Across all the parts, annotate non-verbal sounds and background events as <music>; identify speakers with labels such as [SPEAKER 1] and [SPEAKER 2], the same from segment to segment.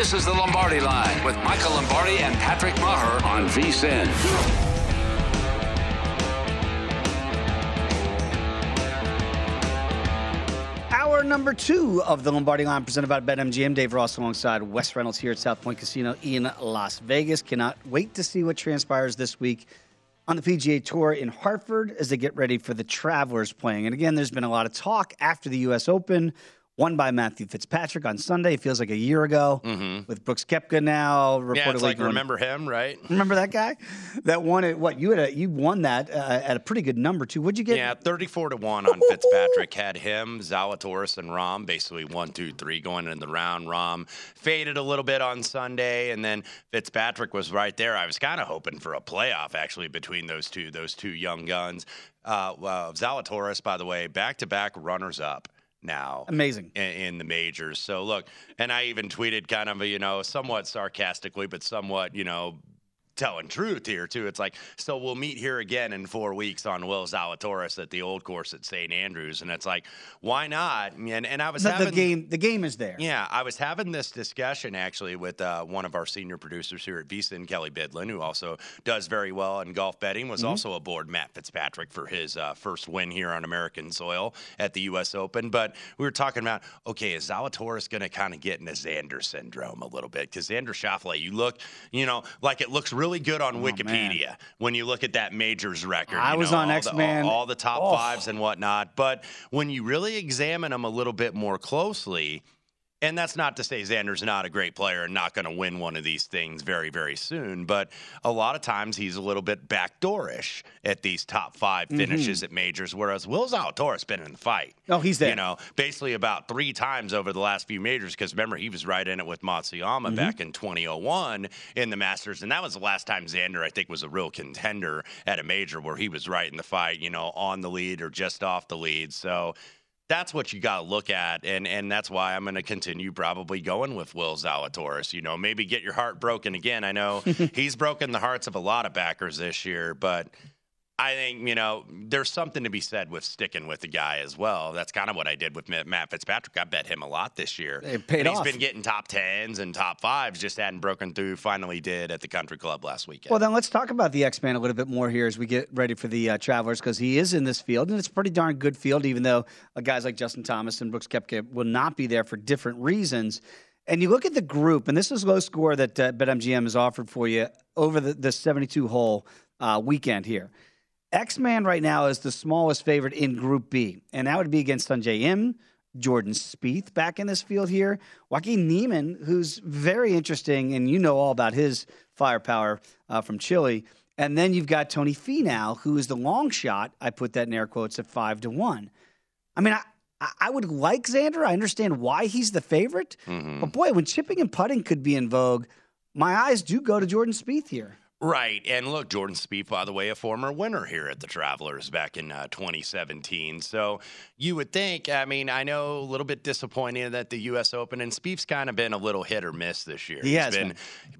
[SPEAKER 1] This is the Lombardi Line with Michael Lombardi and Patrick Meagher on VSIN.
[SPEAKER 2] Hour number two of the Lombardi Line presented by BetMGM. Dave Ross alongside Wes Reynolds here at South Point Casino in Las Vegas. Cannot wait to see what transpires this week on the PGA Tour in Hartford as they get ready for the Travelers playing. And again, there's been a lot of talk after the U.S. Open won by Matthew Fitzpatrick on Sunday. It feels like a year ago
[SPEAKER 3] Mhm.
[SPEAKER 2] with Brooks Koepka now. Reportedly
[SPEAKER 3] Yeah, it's like
[SPEAKER 2] going-
[SPEAKER 3] remember him, right?
[SPEAKER 2] Remember that guy that won it? What you had? A, you won that uh, at a pretty good number too. What'd you get?
[SPEAKER 3] Yeah, 34 to 1 on Fitzpatrick. Had him, Zalatoris, and Rahm basically one, two, three going in the round. Rahm faded a little bit on Sunday, and then Fitzpatrick was right there. I was kind of hoping for a playoff actually between those two, those two young guns. Uh, well, Zalatoris, by the way, back to back runners up now.
[SPEAKER 2] Amazing.
[SPEAKER 3] In, in the majors. So look, and I even tweeted kind of, you know, somewhat sarcastically, but somewhat, you know, telling truth here too. It's like, so we'll meet here again in four weeks on Will Zalatoris at the old course at St. Andrews, and it's like, why not? And and I was
[SPEAKER 2] The,
[SPEAKER 3] having
[SPEAKER 2] the game. The game is there.
[SPEAKER 3] yeah, I was having this discussion actually with uh, one of our senior producers here at VSIN, Kelly Bidlin, who also does very well in golf betting, was
[SPEAKER 2] Mhm.
[SPEAKER 3] also aboard Matt Fitzpatrick for his uh, first win here on American soil at the U.S. Open. But we were talking about, okay, is Zalatoris going to kind of get into Xander syndrome a little bit? Because Xander Schauffele, you look, you know, like it looks really good on oh, Wikipedia when you look at that majors record.
[SPEAKER 2] I
[SPEAKER 3] you
[SPEAKER 2] was
[SPEAKER 3] know,
[SPEAKER 2] on X-Men.
[SPEAKER 3] all, all the top
[SPEAKER 2] Oh.
[SPEAKER 3] fives and whatnot. But when you really examine them a little bit more closely, and that's not to say Xander's not a great player and not going to win one of these things very, very soon. But a lot of times he's a little bit backdoorish at these top 5
[SPEAKER 2] Mhm.
[SPEAKER 3] finishes at majors, whereas Will Zalatoris been in the fight.
[SPEAKER 2] Oh, he's there.
[SPEAKER 3] You know, basically about three times over the last few majors. Because remember, he was right in it with Matsuyama
[SPEAKER 2] Mhm.
[SPEAKER 3] back in 2001 in the Masters, and that was the last time Xander, I think, was a real contender at a major where he was right in the fight. You know, on the lead or just off the lead. So that's what you got to look at, and and that's why I'm going to continue probably going with Will Zalatoris. You know, maybe get your heart broken again. I know <laughs> he's broken the hearts of a lot of backers this year, but. I think, you know, there's something to be said with sticking with the guy as well. That's kind of what I did with Matt Fitzpatrick. I bet him a lot this year.
[SPEAKER 2] It paid
[SPEAKER 3] and
[SPEAKER 2] off.
[SPEAKER 3] He's been getting top tens and top fives, just hadn't broken through. Finally did at the country club last weekend.
[SPEAKER 2] Well, then let's talk about the X Man a little bit more here as we get ready for the uh, Travelers because he is in this field and it's a pretty darn good field, even though uh, guys like Justin Thomas and Brooks Koepka will not be there for different reasons. And you look at the group, and this is low score that uh, BetMGM has offered for you over the, the 72 hole uh, weekend here. X Man right now is the smallest favorite in Group B, and that would be against Sungjae Im, Jordan Spieth back in this field here. Joaquin Niemann, who's very interesting, and you know all about his firepower uh, from Chile. And then you've got Tony Finau, who is the long shot. I put that in air quotes at five to one. I mean, I, I would like Xander. I understand why he's the favorite. Mm-hmm. But boy, when chipping and putting could be in vogue, my eyes do go to Jordan Spieth here.
[SPEAKER 3] Right. And look, Jordan Spieth, by the way, a former winner here at the Travelers back in uh, 2017. So you would think, I mean, I know a little bit disappointed that the U.S. Open and Spieth's kind of been a little hit or miss this year.
[SPEAKER 2] He has
[SPEAKER 3] been,
[SPEAKER 2] been,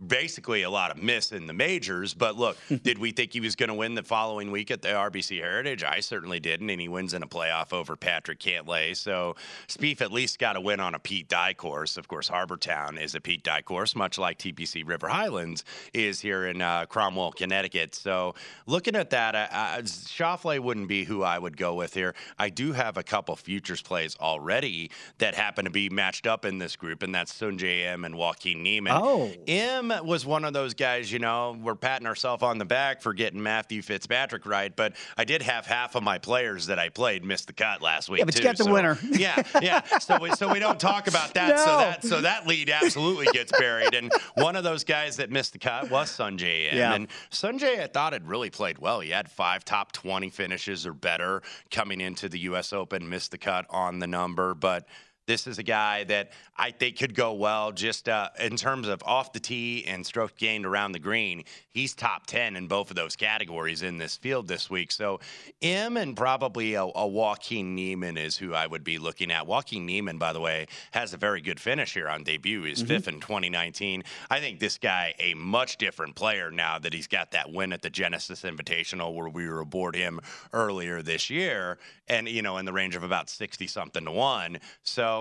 [SPEAKER 3] basically a lot of miss in the majors. But look, <laughs> did we think he was going to win the following week at the RBC Heritage? I certainly didn't. And he wins in a playoff over Patrick Cantlay. So Spieth at least got a win on a Pete Dye course. Of course, Harbour Town is a Pete Dye course, much like TPC River Highlands is here in uh, Cromwell, Connecticut. So looking at that, uh, Schauffele wouldn't be who I would go with here. I do have a couple futures plays already that happen to be matched up in this group, and that's Sungjae Im and Joaquin Niemann.
[SPEAKER 2] Oh.
[SPEAKER 3] Im was one of those guys, you know, we're patting ourselves on the back for getting Matthew Fitzpatrick right, but I did have half of my players that I played miss the cut last week.
[SPEAKER 2] Yeah, but
[SPEAKER 3] too,
[SPEAKER 2] you got the
[SPEAKER 3] so,
[SPEAKER 2] winner. <laughs>
[SPEAKER 3] yeah, yeah. So we, so we don't talk about that. <laughs>
[SPEAKER 2] No.
[SPEAKER 3] So that so that lead absolutely gets buried. And one of those guys that missed the cut was Sungjae Im.
[SPEAKER 2] Yeah.
[SPEAKER 3] And Sungjae, I thought had really played well. He had five top 20 finishes or better coming into the U.S. Open, missed the cut on the number, but this is a guy that I think could go well just uh, in terms of off the tee and stroke gained around the green. He's top 10 in both of those categories in this field this week. So, Im and probably a, a Joaquin Niemann is who I would be looking at. Joaquin Niemann, by the way, has a very good finish here on debut. He's mm-hmm. fifth in 2019. I think this guy, a much different player now that he's got that win at the Genesis Invitational where we were aboard him earlier this year and, you know, in the range of about 60 something to one. So,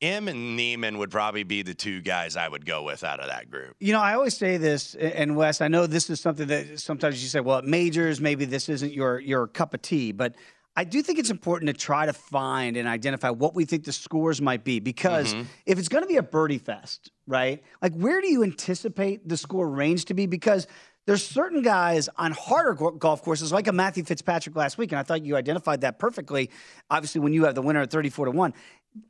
[SPEAKER 3] Im and Niemann would probably be the two guys I would go with out of that group.
[SPEAKER 2] You know, I always say this, and Wes, I know this is something that sometimes you say, well, at majors, maybe this isn't your your cup of tea, but I do think it's important to try to find and identify what we think the scores might be because mm-hmm. if it's going to be a birdie fest, right? Like, where do you anticipate the score range to be? Because there's certain guys on harder golf courses, like a Matthew Fitzpatrick last week, and I thought you identified that perfectly. Obviously, when you have the winner at 34 to one,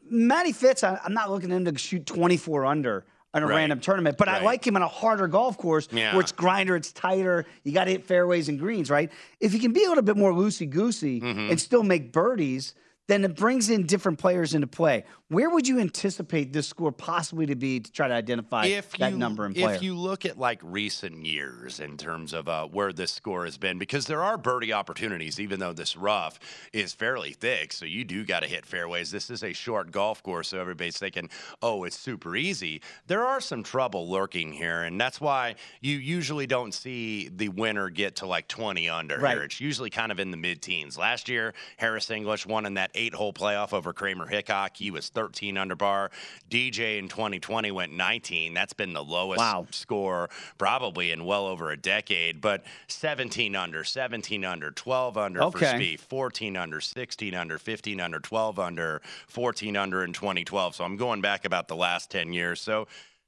[SPEAKER 2] Matty Fitz, I, am not looking at him to shoot 24 under on a
[SPEAKER 3] right.
[SPEAKER 2] random tournament, but
[SPEAKER 3] right.
[SPEAKER 2] I like him on a harder golf course
[SPEAKER 3] yeah.
[SPEAKER 2] where it's grinder, it's tighter. You got to hit fairways and greens, right? If you can be a little bit more loosey goosey
[SPEAKER 3] mm-hmm.
[SPEAKER 2] and still make birdies, then it brings in different players into play. Where would you anticipate this score possibly to be to try to identify
[SPEAKER 3] if
[SPEAKER 2] that
[SPEAKER 3] you,
[SPEAKER 2] number and player?
[SPEAKER 3] If you look at like recent years in terms of uh, where this score has been, because there are birdie opportunities, even though this rough is fairly thick, so you do got to hit fairways. This is a short golf course, so everybody's thinking, oh, it's super easy. There are some trouble lurking here, and that's why you usually don't see the winner get to like 20 under
[SPEAKER 2] right.
[SPEAKER 3] here. It's usually kind of in the mid teens. Last year, Harris English won in that eight hole playoff over Kramer Hickok. He was 13 under par. DJ in 2020 went 19. That's been the lowest
[SPEAKER 2] wow.
[SPEAKER 3] score probably in well over a decade. But 17 under, 17 under, 12 under
[SPEAKER 2] okay.
[SPEAKER 3] for Spieth, 14 under, 16 under, 15 under, 12 under, 14 under in 2012. So I'm going back about the last 10 years. So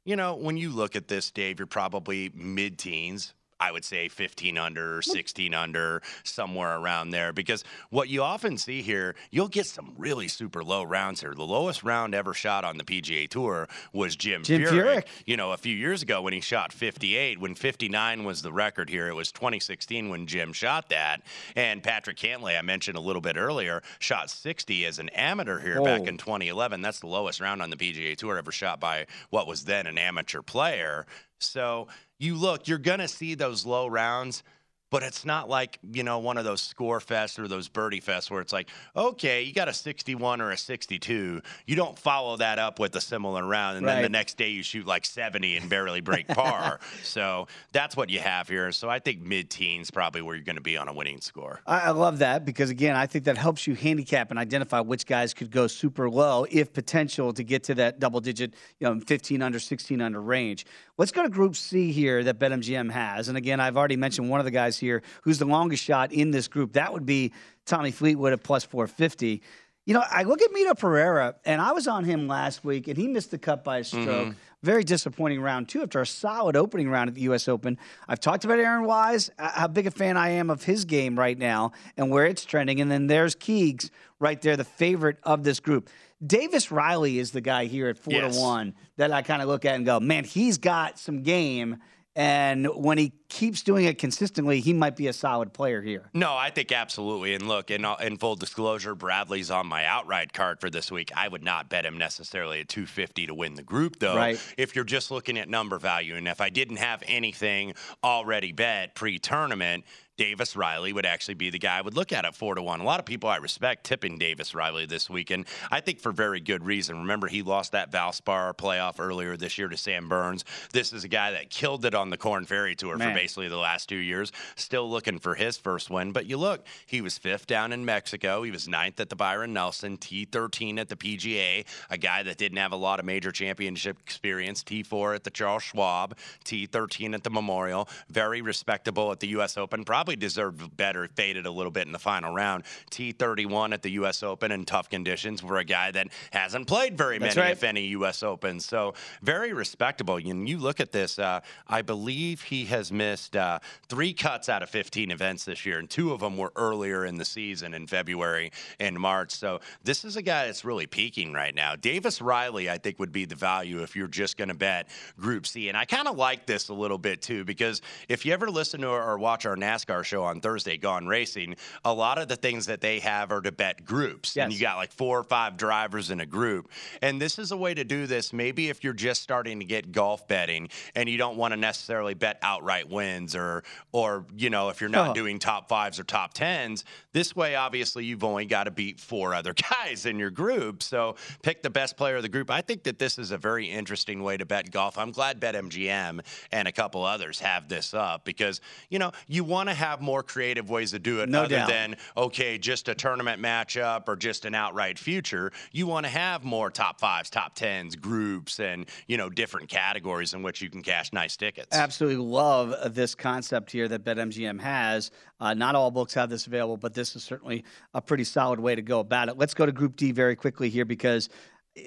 [SPEAKER 3] you know, when you look at this, Dave, you're probably mid teens, I would say 15 under, 16 under, somewhere around there. Because what you often see here, you'll get some really super low rounds here. The lowest round ever shot on the PGA Tour was Jim,
[SPEAKER 2] Jim
[SPEAKER 3] Furyk.
[SPEAKER 2] Furyk.
[SPEAKER 3] You know, a few years ago when he shot 58, when 59 was the record here, it was 2016 when Jim shot that. And Patrick Cantlay, I mentioned a little bit earlier, shot 60 as an amateur here
[SPEAKER 2] oh.
[SPEAKER 3] back in 2011. That's the lowest round on the PGA Tour ever shot by what was then an amateur player. So you look, you're going to see those low rounds but it's not like you know one of those score fests or those birdie fests where it's like okay you got a 61 or a 62 you don't follow that up with a similar round and
[SPEAKER 2] right.
[SPEAKER 3] then the next day you shoot like 70 and barely break <laughs> par. So that's what you have here. So i think mid-teens probably where you're going to be on a winning score.
[SPEAKER 2] I, I love that because again i think that helps you handicap and identify which guys could go super low if potential to get to that double digit you know 15 under 16 under range let's go to group c here that betmgm has and again i've already mentioned one of the guys here who's the longest shot in this group. That would be Tommy Fleetwood at plus 450. You know, I look at Mito Pereira, and I was on him last week, and he missed the cut by a stroke. Mm-hmm. Very disappointing round two after a solid opening round at the U.S. Open. I've talked about Aaron Wise, how big a fan I am of his game right now and where it's trending. And then there's Keegs right there, the favorite of this group. Davis Riley is the guy here at four yes. to one that I kind of look at and go, man, he's got some game and when he keeps doing it consistently, he might be a solid player here.
[SPEAKER 3] No, I think absolutely. And look, in, in full disclosure, Bradley's on my outright card for this week. I would not bet him necessarily at 250 to win the group, though.
[SPEAKER 2] Right.
[SPEAKER 3] If you're just looking at number value, and if I didn't have anything already bet pre tournament, Davis Riley would actually be the guy I would look at at four to one. A lot of people I respect tipping Davis Riley this weekend. I think for very good reason. Remember, he lost that Valspar playoff earlier this year to Sam Burns. This is a guy that killed it on the Korn Ferry Tour Man. for basically the last two years. Still looking for his first win. But you look, he was fifth down in Mexico. He was ninth at the Byron Nelson, T13 at the PGA, a guy that didn't have a lot of major championship experience, T4 at the Charles Schwab, T13 at the Memorial. Very respectable at the U.S. Open. Probably deserved better, faded a little bit in the final round. T31 at the U.S. Open in tough conditions for a guy that hasn't played very That's many, right. if any, U.S. Opens. So very respectable. And you look at this, uh, I believe he has missed uh, three cuts out of 15 events this year, and two of them were earlier in the season in February and March. So this is a guy that's really peaking right now. Davis Riley, I think, would be the value if you're just going to bet Group C. And I kind of like this a little bit too, because if you ever listen to or watch our NASCAR NASCAR show on Thursday, Gone Racing, a lot of the things that they have are to bet groups. Yes. And you got like four or five drivers in a group. And this is a way to do this. Maybe if you're just starting to get golf betting and you don't want to necessarily bet outright wins or, or you know, if you're not oh. doing top fives or top tens, this way, obviously, you've only got to beat four other <laughs> guys in your group. So pick the best player of the group. I think that this is a very interesting way to bet golf. I'm glad BetMGM and a couple others have this up because, you know, you want to have have more creative ways to do it
[SPEAKER 2] no
[SPEAKER 3] other
[SPEAKER 2] doubt.
[SPEAKER 3] than, okay, just a tournament matchup or just an outright future. You want to have more top fives, top tens, groups, and, you know, different categories in which you can cash nice tickets.
[SPEAKER 2] Absolutely love this concept here that BetMGM has. Uh, not all books have this available, but this is certainly a pretty solid way to go about it. Let's go to Group D very quickly here because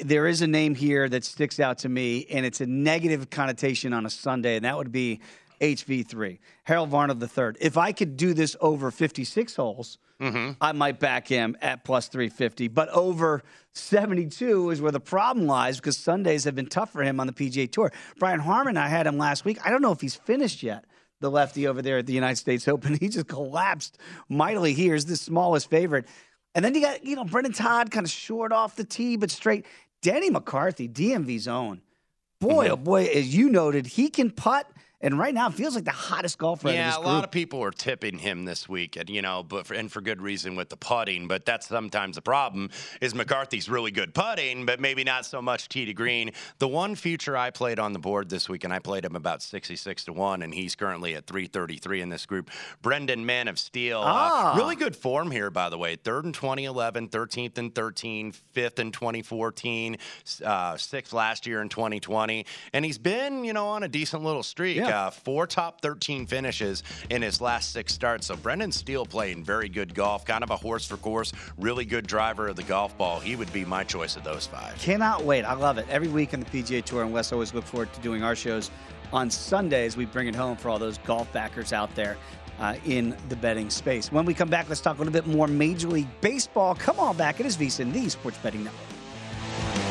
[SPEAKER 2] there is a name here that sticks out to me, and it's a negative connotation on a Sunday, and that would be HV3, Harold Varner III. If I could do this over 56 holes, mm-hmm. I might back him at plus 350. But over 72 is where the problem lies because Sundays have been tough for him on the PGA Tour. Brian Harman, I had him last week. I don't know if he's finished yet. The lefty over there at the United States Open, <laughs> he just collapsed mightily. Here's the smallest favorite. And then you got, you know, Brendon Todd kind of short off the tee, but straight. Denny McCarthy, DMV's own. Boy, mm-hmm. oh boy, as you noted, he can putt and right now it feels like the hottest golfer.
[SPEAKER 3] Yeah,
[SPEAKER 2] a
[SPEAKER 3] lot of people are tipping him this week, and you know, but for, and for good reason with the putting. But that's sometimes the problem. Is McCarthy's really good putting, but maybe not so much tee to green. The one future I played on the board this week, and I played him about sixty-six to one, and he's currently at three thirty-three in this group. Brendan Man of Steel, uh,
[SPEAKER 2] ah.
[SPEAKER 3] uh, really good form here, by the way. Third in 2011, 13th in 13, fifth in 2014, uh, sixth last year in 2020, and he's been, you know, on a decent little streak.
[SPEAKER 2] Yeah.
[SPEAKER 3] Uh, four top 13 finishes in his last six starts. So Brendan Steele playing very good golf, kind of a horse for course, really good driver of the golf ball. He would be my choice of those five.
[SPEAKER 2] Cannot wait. I love it. Every week on the PGA Tour, and Wes always look forward to doing our shows on Sundays. We bring it home for all those golf backers out there. Uh, in the betting space. When we come back, let's talk a little bit more Major League Baseball. Come on back. It is VSIN, the Sports Betting Network.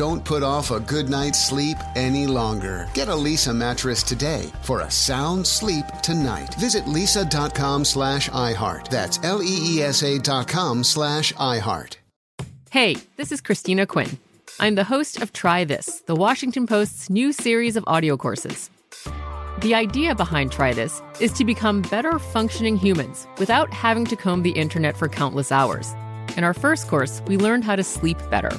[SPEAKER 4] Don't put off a good night's sleep any longer. Get a Leesa mattress today for a sound sleep tonight. Visit leesa.com slash iHeart. That's L-E-E-S-A dot com slash iHeart.
[SPEAKER 5] Hey, this is Christina Quinn. I'm the host of Try This, the Washington Post's new series of audio courses. The idea behind Try This is to become better functioning humans without having to comb the internet for countless hours. In our first course, we learned how to sleep better.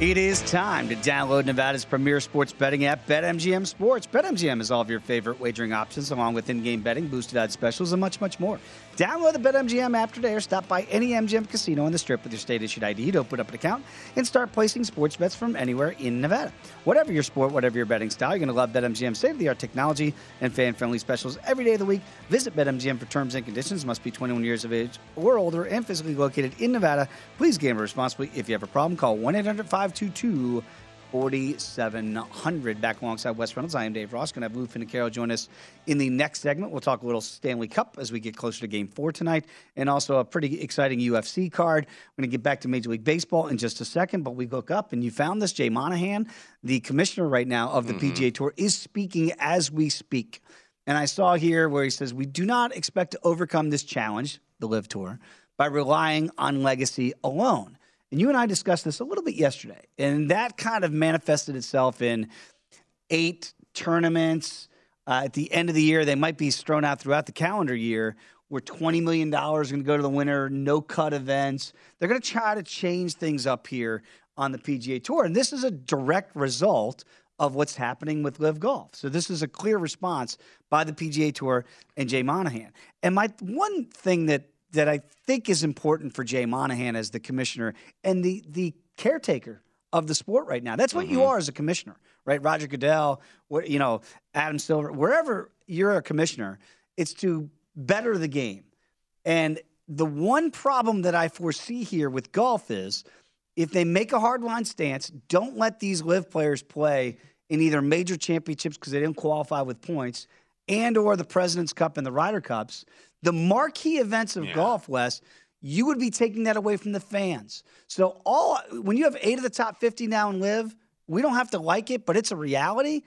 [SPEAKER 2] It is time to download Nevada's premier sports betting app, BetMGM Sports. BetMGM has all of your favorite wagering options, along with in-game betting, boosted odds specials, and much, much more. Download the BetMGM app today or stop by any MGM casino on the Strip with your state-issued ID to open up an account and start placing sports bets from anywhere in Nevada. Whatever your sport, whatever your betting style, you're going to love BetMGM's state-of-the-art technology and fan-friendly specials every day of the week. Visit BetMGM for terms and conditions. Must be 21 years of age or older and physically located in Nevada. Please gamble responsibly. If you have a problem, call 1-800-522 4700. Back alongside Wes Reynolds, I am Dave Ross. Going to have Lou Finocchiaro join us in the next segment. We'll talk a little Stanley Cup as we get closer to game four tonight, and also a pretty exciting UFC card. We're going to get back to Major League Baseball in just a second, but we look up and you found this. Jay Monahan, the commissioner right now of the mm-hmm. PGA Tour, is speaking as we speak. And I saw here where he says, We do not expect to overcome this challenge, the LIV Tour, by relying on legacy alone. And you and I discussed this a little bit yesterday, and that kind of manifested itself in eight tournaments. Uh, at the end of the year, they might be thrown out throughout the calendar year where $20 million is going to go to the winner, no cut events. They're going to try to change things up here on the PGA Tour. And this is a direct result of what's happening with LIV Golf. So this is a clear response by the PGA Tour and Jay Monahan. And my one thing that that I think is important for Jay Monahan as the commissioner and the the caretaker of the sport right now. That's what you mm-hmm. are as a commissioner, right? Roger Goodell, you know, Adam Silver, wherever you're a commissioner, it's to better the game. And the one problem that I foresee here with golf is if they make a hardline stance, don't let these LIV players play in either major championships because they didn't qualify with points and or the President's Cup and the Ryder Cups, the marquee events of golf, Wes, you would be taking that away from the fans. So all when you have eight of the top 50 now in LIV, we don't have to like it, but it's a reality.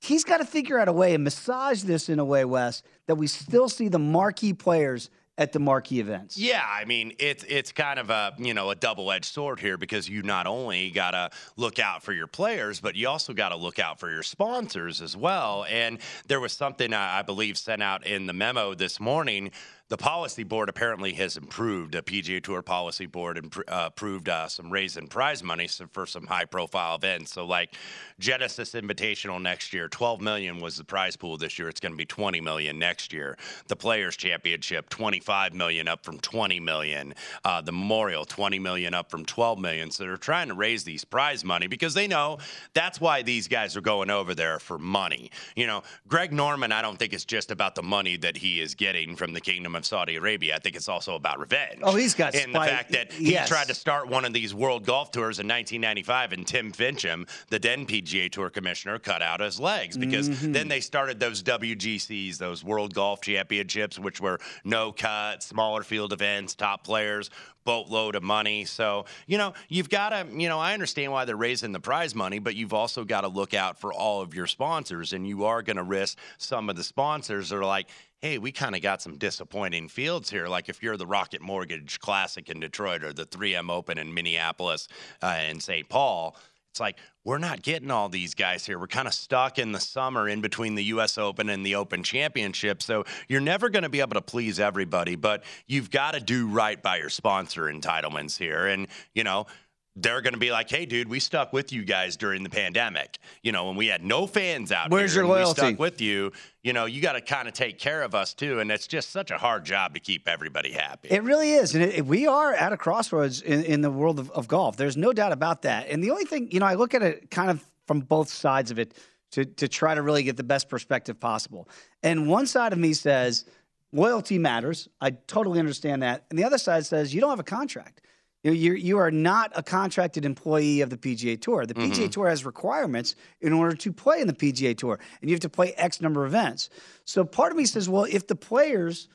[SPEAKER 2] He's got to figure out a way and massage this in a way, Wes, that we still see the marquee players at the marquee events.
[SPEAKER 3] Yeah, I mean it's it's kind of a you know a double edged sword here because you not only gotta look out for your players, but you also gotta look out for your sponsors as well. And there was something I I believe sent out in the memo this morning the policy board apparently has improved. The PGA Tour policy board imp- uh, approved uh, some raise in prize money for some high profile events. So, like Genesis Invitational next year, 12 million was the prize pool this year. It's going to be 20 million next year. The Players Championship, 25 million up from 20 million. Uh, the Memorial, 20 million up from 12 million. So they're trying to raise these prize money because they know that's why these guys are going over there for money. You know, Greg Norman, I don't think it's just about the money that he is getting from the Kingdom of Saudi Arabia. I think it's also about revenge.
[SPEAKER 2] Oh, he's got
[SPEAKER 3] and
[SPEAKER 2] spite.
[SPEAKER 3] the fact that he
[SPEAKER 2] Yes.
[SPEAKER 3] tried to start one of these World Golf Tours in 1995, and Tim Finchem, the then PGA Tour commissioner, cut out his legs because
[SPEAKER 2] Mhm.
[SPEAKER 3] then they started those WGCs, those World Golf Championships, which were no cut, smaller field events, top players. Boatload of money. So, you know, you've got to, you know, I understand why they're raising the prize money, but you've also got to look out for all of your sponsors. And you are going to risk some of the sponsors are like, hey, we kind of got some disappointing fields here. Like if you're the Rocket Mortgage Classic in Detroit or the 3M Open in Minneapolis uh, and St. Paul, it's like we're not getting all these guys here. We're kind of stuck in the summer in between the U.S. Open and the Open Championship. So you're never going to be able to please everybody, but you've got to do right by your sponsor entitlements here. And, you know, they're going to be like, hey, dude, we stuck with you guys during the pandemic. You know, when we had no fans out
[SPEAKER 2] Where's
[SPEAKER 3] here
[SPEAKER 2] your loyalty?
[SPEAKER 3] We stuck with you. You know, you got to kind of take care of us too. And it's just such a hard job to keep everybody happy.
[SPEAKER 2] It really is. And it, we are at a crossroads in, in the world of, of golf. There's no doubt about that. And the only thing, you know, I look at it kind of from both sides of it to, to try to really get the best perspective possible. And one side of me says loyalty matters. I totally understand that. And the other side says you don't have a contract. You, you, you are not a contracted employee of the PGA Tour. The PGA
[SPEAKER 6] Mhm.
[SPEAKER 2] Tour has requirements in order to play in the PGA Tour, and you have to play X number of events. So part of me says, well, if the players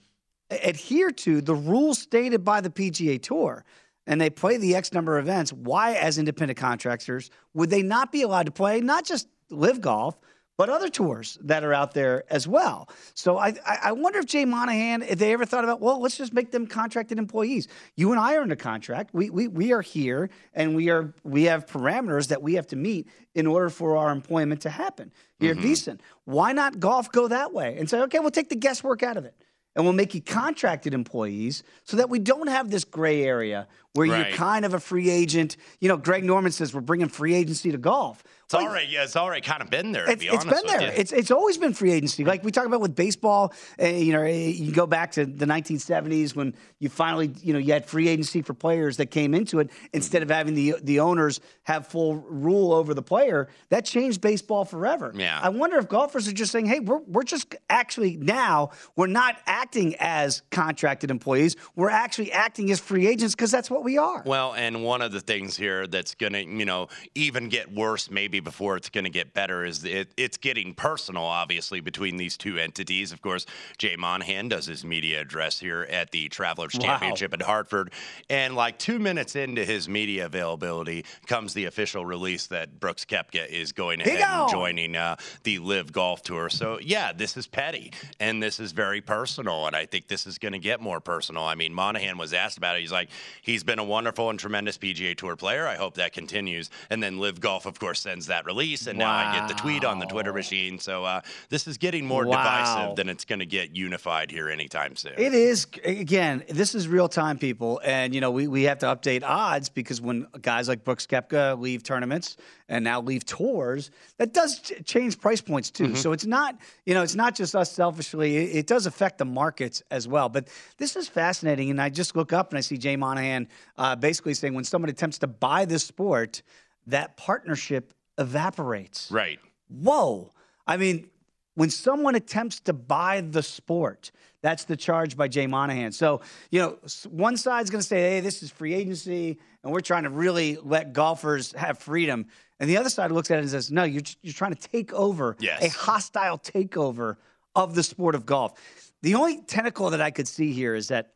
[SPEAKER 2] adhere to the rules stated by the PGA Tour and they play the X number of events, why, as independent contractors, would they not be allowed to play not just LIV Golf, but other tours that are out there as well? So I, I I wonder if Jay Monahan, if they ever thought about, well, let's just make them contracted employees. You and I are in a contract. We, we, we are here and we are we have parameters that we have to meet in order for our employment to happen here at VSIN. Why not golf go that way and say, okay, we'll take the guesswork out of it and we'll make you contracted employees so that we don't have this gray area where
[SPEAKER 3] Right.
[SPEAKER 2] you're kind of a free agent. You know, Greg Norman says we're bringing free agency to golf.
[SPEAKER 3] It's already, yeah, it's already kind of been there. To
[SPEAKER 2] It's,
[SPEAKER 3] be
[SPEAKER 2] it's been there.
[SPEAKER 3] you.
[SPEAKER 2] It's it's always been free agency. Like we talk about with baseball. Uh, you know, eh, you go back to the 1970s when you finally, you know, you had free agency for players that came into it instead of having the the owners have full rule over the player. That changed baseball forever.
[SPEAKER 3] Yeah.
[SPEAKER 2] I wonder if golfers are just saying, "Hey, we're we're just actually now we're not acting as contracted employees. We're actually acting as free agents because that's what we are."
[SPEAKER 3] Well, and one of the things here that's going to, you know, even get worse maybe before it's going to get better is it, it's getting personal, obviously, between these two entities. Of course, Jay Monahan does his media address here at the Travelers
[SPEAKER 6] Wow.
[SPEAKER 3] Championship at Hartford. And like two minutes into his media availability comes the official release that Brooks Koepka is going ahead and joining uh, the LIV Golf Tour. So, yeah, this is petty and this is very personal. And I think this is going to get more personal. I mean, Monahan was asked about it. He's like, he's been a wonderful and tremendous PGA Tour player. I hope that continues. And then LIV Golf, of course, sends that release. And now I get the tweet on the Twitter machine. So, uh, this is getting more
[SPEAKER 2] Wow.
[SPEAKER 3] divisive than it's going to get unified here anytime soon.
[SPEAKER 2] It is again. This is real time, people, and you know we, we have to update odds because when guys like Brooks Koepka leave tournaments and now leave tours, that does ch- change price points too.
[SPEAKER 6] Mhm.
[SPEAKER 2] So it's not you know it's not just us selfishly. It, it does affect the markets as well. But this is fascinating, and I just look up and I see Jay Monahan uh, basically saying when someone attempts to buy this sport, that partnership evaporates.
[SPEAKER 3] Right.
[SPEAKER 2] Whoa. I mean, when someone attempts to buy the sport, that's the charge by Jay Monahan. So, you know, one side's going to say, hey, this is free agency, and we're trying to really let golfers have freedom. And the other side looks at it and says, no, you're, you're trying to take over
[SPEAKER 3] Yes.
[SPEAKER 2] a hostile takeover of the sport of golf. The only tentacle that I could see here is that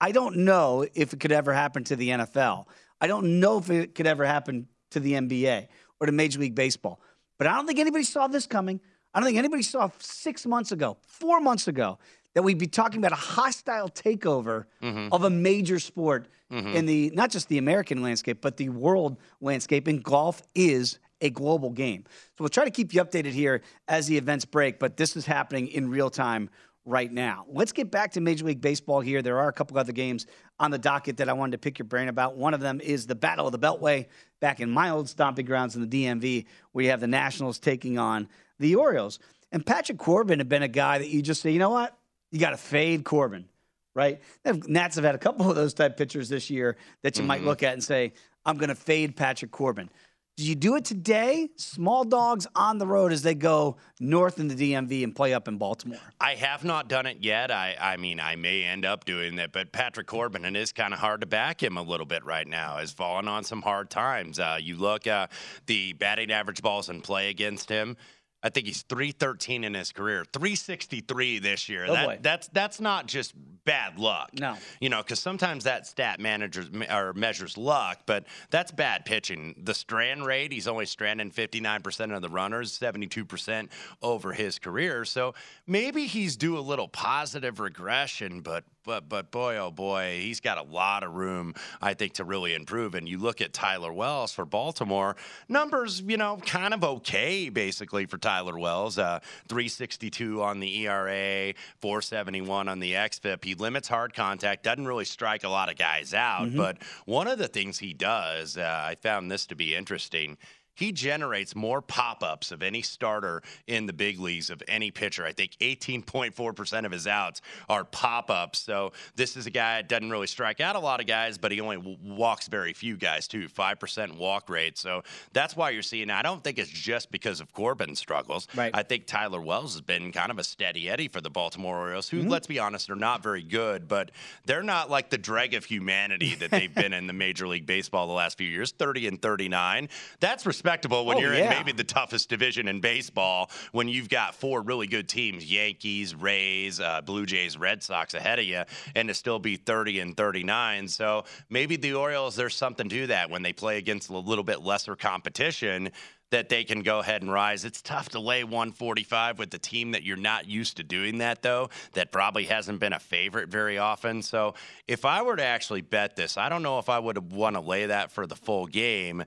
[SPEAKER 2] I don't know if it could ever happen to the NFL. I don't know if it could ever happen to the NBA or to Major League Baseball. But I don't think anybody saw this coming. I don't think anybody saw six months ago, four months ago, that we'd be talking about a hostile takeover
[SPEAKER 6] Mhm.
[SPEAKER 2] of a major sport
[SPEAKER 6] Mhm.
[SPEAKER 2] in the not just the American landscape, but the world landscape. And golf is a global game. So we'll try to keep you updated here as the events break, but this is happening in real time right now. Let's get back to Major League Baseball here. There are a couple other games on the docket that I wanted to pick your brain about. One of them is the Battle of the Beltway back in my old stomping grounds in the DMV, where you have the Nationals taking on the Orioles. And Patrick Corbin had been a guy that you just say, you know what? You got to fade Corbin, right? The Nats have had a couple of those type pitchers this year that you mm-hmm. might look at and say, I'm going to fade Patrick Corbin. Do you do it today? Small dogs on the road as they go north in the DMV and play up in Baltimore.
[SPEAKER 3] I have not done it yet. I, I mean, I may end up doing that, but Patrick Corbin, it is kind of hard to back him a little bit right now. Has fallen on some hard times. Uh, you look at uh, the batting average balls in play against him. I think he's 313 in his career, 363 this year.
[SPEAKER 2] Oh that,
[SPEAKER 3] that's that's not just bad luck.
[SPEAKER 2] No,
[SPEAKER 3] you know, because sometimes that stat managers or measures luck, but that's bad pitching. The strand rate, he's only stranding 59% of the runners, 72% over his career. So maybe he's due a little positive regression, but but but boy oh boy, he's got a lot of room I think to really improve. And you look at Tyler Wells for Baltimore, numbers you know kind of okay basically for Tyler Wells, uh, 362 on the ERA, 471 on the xFIP. He limits hard contact, doesn't really strike a lot of guys out, mm-hmm. but one of the things he does, uh, I found this to be interesting he generates more pop ups of any starter in the big leagues of any pitcher. I think 18.4% of his outs are pop ups. So this is a guy that doesn't really strike out a lot of guys, but he only w- walks very few guys, too. 5% walk rate. So that's why you're seeing, I don't think it's just because of Corbin's struggles.
[SPEAKER 2] Right.
[SPEAKER 3] I think Tyler Wells has been kind of a steady Eddie for the Baltimore Orioles, who, mm-hmm. let's be honest, are not very good, but they're not like the drag of humanity that they've been in the Major League Baseball the last few years 30 and 39. That's respectable when oh, you're yeah. in maybe the toughest division in baseball when you've got four really good teams Yankees, Rays, uh, Blue Jays, Red Sox ahead of you, and to still be 30 and 39. So maybe the Orioles, there's something to that when they play against a little bit lesser competition that they can go ahead and rise. It's tough to lay 145 with the team that you're not used to doing that, though, that probably hasn't been a favorite very often. So if I were to actually bet this, I don't know if I would want to lay that for the full game.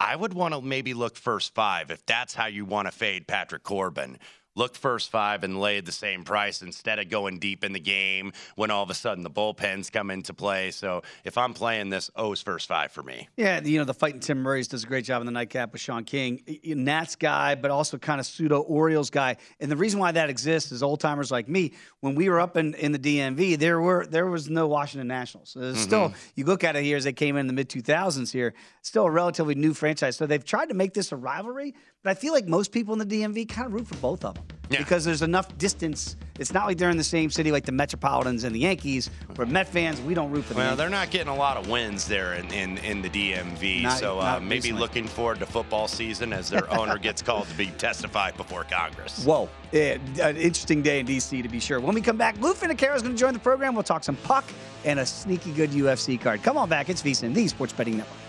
[SPEAKER 3] I would want to maybe look first five if that's how you want to fade Patrick Corbin look first five and lay the same price instead of going deep in the game when all of a sudden the bullpens come into play. So if I'm playing this, O's first five for me.
[SPEAKER 2] Yeah, you know, the fighting Tim Murray's does a great job in the nightcap with Sean King. Nats guy, but also kind of pseudo Orioles guy. And the reason why that exists is old timers like me, when we were up in, in the DMV, there were there was no Washington Nationals. Mm-hmm. Still, you look at it here as they came in, in the mid 2000s here, still a relatively new franchise. So they've tried to make this a rivalry, but I feel like most people in the DMV kind of root for both of them
[SPEAKER 3] yeah.
[SPEAKER 2] because there's enough distance. It's not like they're in the same city like the Metropolitans and the Yankees. Where Met fans, we don't root for them.
[SPEAKER 3] Well, they're not getting a lot of wins there in, in, in the DMV. Not, so uh, maybe recently. looking forward to football season as their owner <laughs> gets called to be testify before Congress.
[SPEAKER 2] Whoa, yeah, an interesting day in DC to be sure. When we come back, Lou Finocchiaro is going to join the program. We'll talk some puck and a sneaky good UFC card. Come on back. It's VSIN, the Sports Betting Network.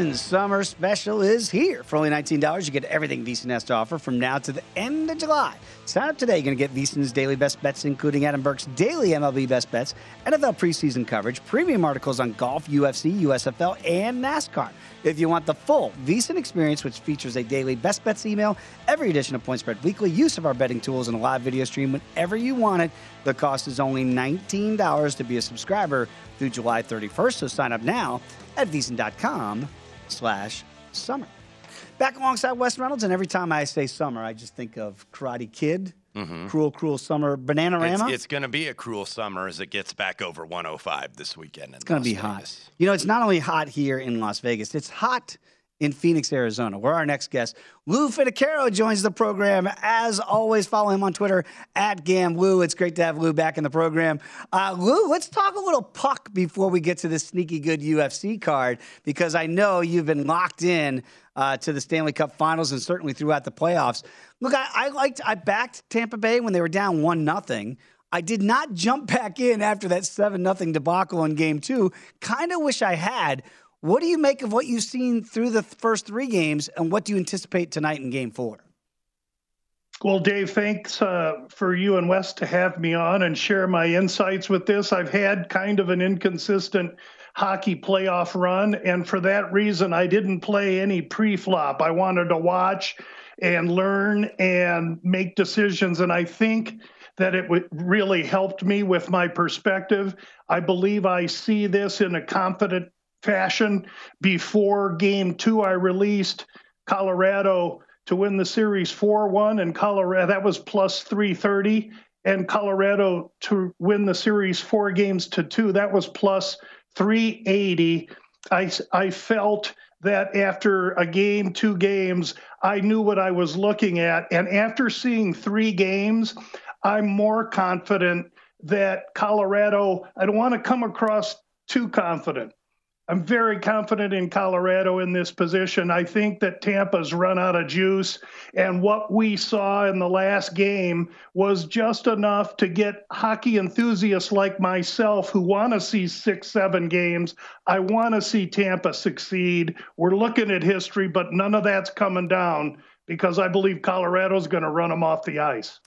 [SPEAKER 2] VSIN Summer Special is here. For only $19, you get everything VSIN has to offer from now to the end of July. Sign up today. You're going to get VSIN's daily best bets, including Adam Burke's daily MLB best bets, NFL preseason coverage, premium articles on golf, UFC, USFL, and NASCAR. If you want the full VSIN experience, which features a daily best bets email, every edition of Point Spread Weekly, use of our betting tools, and a live video stream whenever you want it, the cost is only $19 to be a subscriber through July 31st. So sign up now at VSIN.com slash summer. Back alongside Wes Reynolds, and every time I say summer, I just think of Karate Kid, mm-hmm. Cruel, Cruel Summer, Bananarama.
[SPEAKER 3] It's, it's going to be a cruel summer as it gets back over 105 this weekend.
[SPEAKER 2] It's going to be
[SPEAKER 3] Vegas.
[SPEAKER 2] hot. You know, it's not only hot here in Las Vegas, it's hot – in Phoenix, Arizona, where our next guest, Lou Finocchiaro, joins the program. As always, follow him on Twitter at GamLou. It's great to have Lou back in the program. Uh, Lou, let's talk a little puck before we get to this sneaky good UFC card, because I know you've been locked in uh, to the Stanley Cup Finals and certainly throughout the playoffs. Look, I, I liked, I backed Tampa Bay when they were down one nothing. I did not <laughs> jump back in after that 7 0 debacle in game two. Kind of wish I had. What do you make of what you've seen through the first three games, and what do you anticipate tonight in game four?
[SPEAKER 6] Well, Dave, thanks uh, for you and Wes to have me on and share my insights with this. I've had kind of an inconsistent hockey playoff run, and for that reason, I didn't play any pre flop. I wanted to watch and learn and make decisions, and I think that it really helped me with my perspective. I believe I see this in a confident fashion. Before game two, I released Colorado to win the series 4 1, and Colorado, that was plus 330. And Colorado to win the series four games to two, that was plus 380. I, I felt that after a game, two games, I knew what I was looking at. And after seeing three games, I'm more confident that Colorado, I don't want to come across too confident. I'm very confident in Colorado in this position. I think that Tampa's run out of juice. And what we saw in the last game was just enough to get hockey enthusiasts like myself who want to see six, seven games. I want to see Tampa succeed. We're looking at history, but none of that's coming down because I believe Colorado's going to run them off the ice.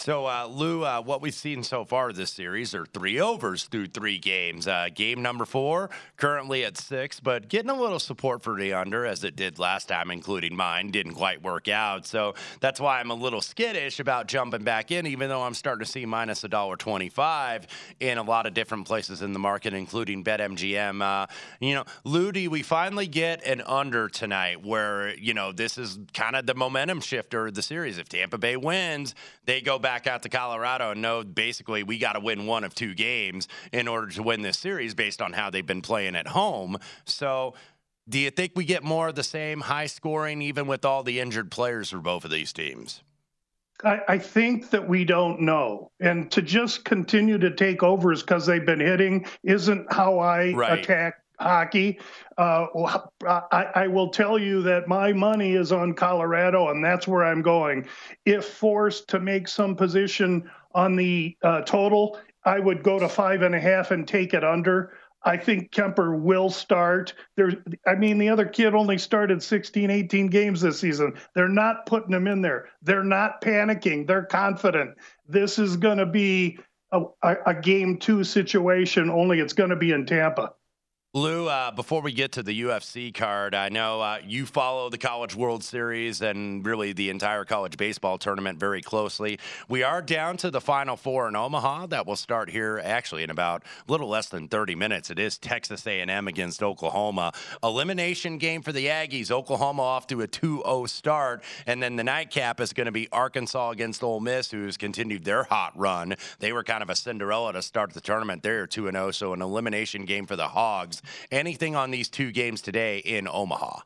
[SPEAKER 3] So, uh, Lou, uh, what we've seen so far this series are three overs through three games. Uh, game number four, currently at six, but getting a little support for the under as it did last time, including mine. Didn't quite work out. So that's why I'm a little skittish about jumping back in, even though I'm starting to see minus $1.25 in a lot of different places in the market, including BetMGM. Uh, you know, Lou, do we finally get an under tonight where, you know, this is kind of the momentum shifter of the series? If Tampa Bay wins, they go back out to Colorado and know basically we got to win one of two games in order to win this series based on how they've been playing at home. So, do you think we get more of the same high scoring, even with all the injured players for both of these teams?
[SPEAKER 6] I, I think that we don't know. And to just continue to take overs because they've been hitting isn't how I right. attack hockey. Uh, I, I, will tell you that my money is on Colorado, and that's where I'm going. If forced to make some position on the uh, total, I would go to five and a half and take it under. I think Kuemper will start. There's, I mean, the other kid only started 16, 18 games this season. They're not putting him in there. They're not panicking. They're confident. This is going to be a, a, a game two situation, only it's going to be in Tampa.
[SPEAKER 3] Lou, uh, before we get to the UFC card, I know uh, you follow the College World Series and really the entire college baseball tournament very closely. We are down to the Final Four in Omaha that will start here actually in about a little less than 30 minutes. It is Texas A&M against Oklahoma. Elimination game for the Aggies. Oklahoma off to a 2-0 start, and then the nightcap is going to be Arkansas against Ole Miss, who's continued their hot run. They were kind of a Cinderella to start the tournament. They're 2-0, so an elimination game for the Hogs. Anything on these two games today in Omaha?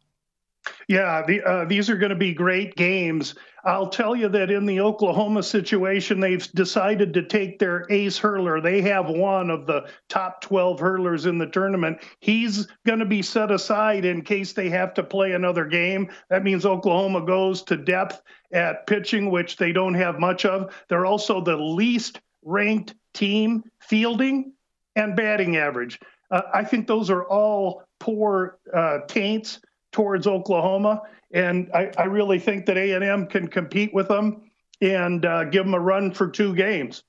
[SPEAKER 6] Yeah, the, uh, these are going to be great games. I'll tell you that in the Oklahoma situation, they've decided to take their ace hurler. They have one of the top 12 hurlers in the tournament. He's going to be set aside in case they have to play another game. That means Oklahoma goes to depth at pitching, which they don't have much of. They're also the least ranked team fielding and batting average. Uh, I think those are all poor uh, taints towards Oklahoma, and I, I really think that A&M can compete with them and uh, give them a run for two games.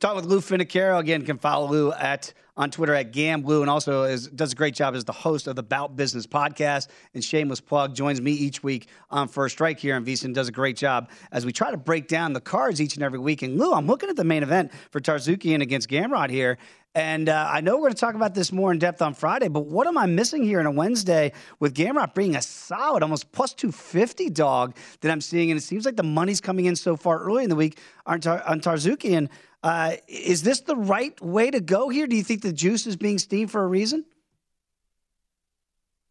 [SPEAKER 2] Talk with Lou Finocchiaro again. Can follow Lou at on Twitter at GamBlue, and also is, does a great job as the host of the Bout Business podcast. And shameless plug joins me each week on First Strike here in VSiN. Does a great job as we try to break down the cards each and every week. And Lou, I'm looking at the main event for Tsarukyan against Gamrot here, and uh, I know we're going to talk about this more in depth on Friday, but what am I missing here on a Wednesday with Gamrot being a solid, almost plus 250 dog that I'm seeing? And it seems like the money's coming in so far early in the week on, Tar- on. Uh, is this the right way to go here? Do you think the juice is being steamed for a reason?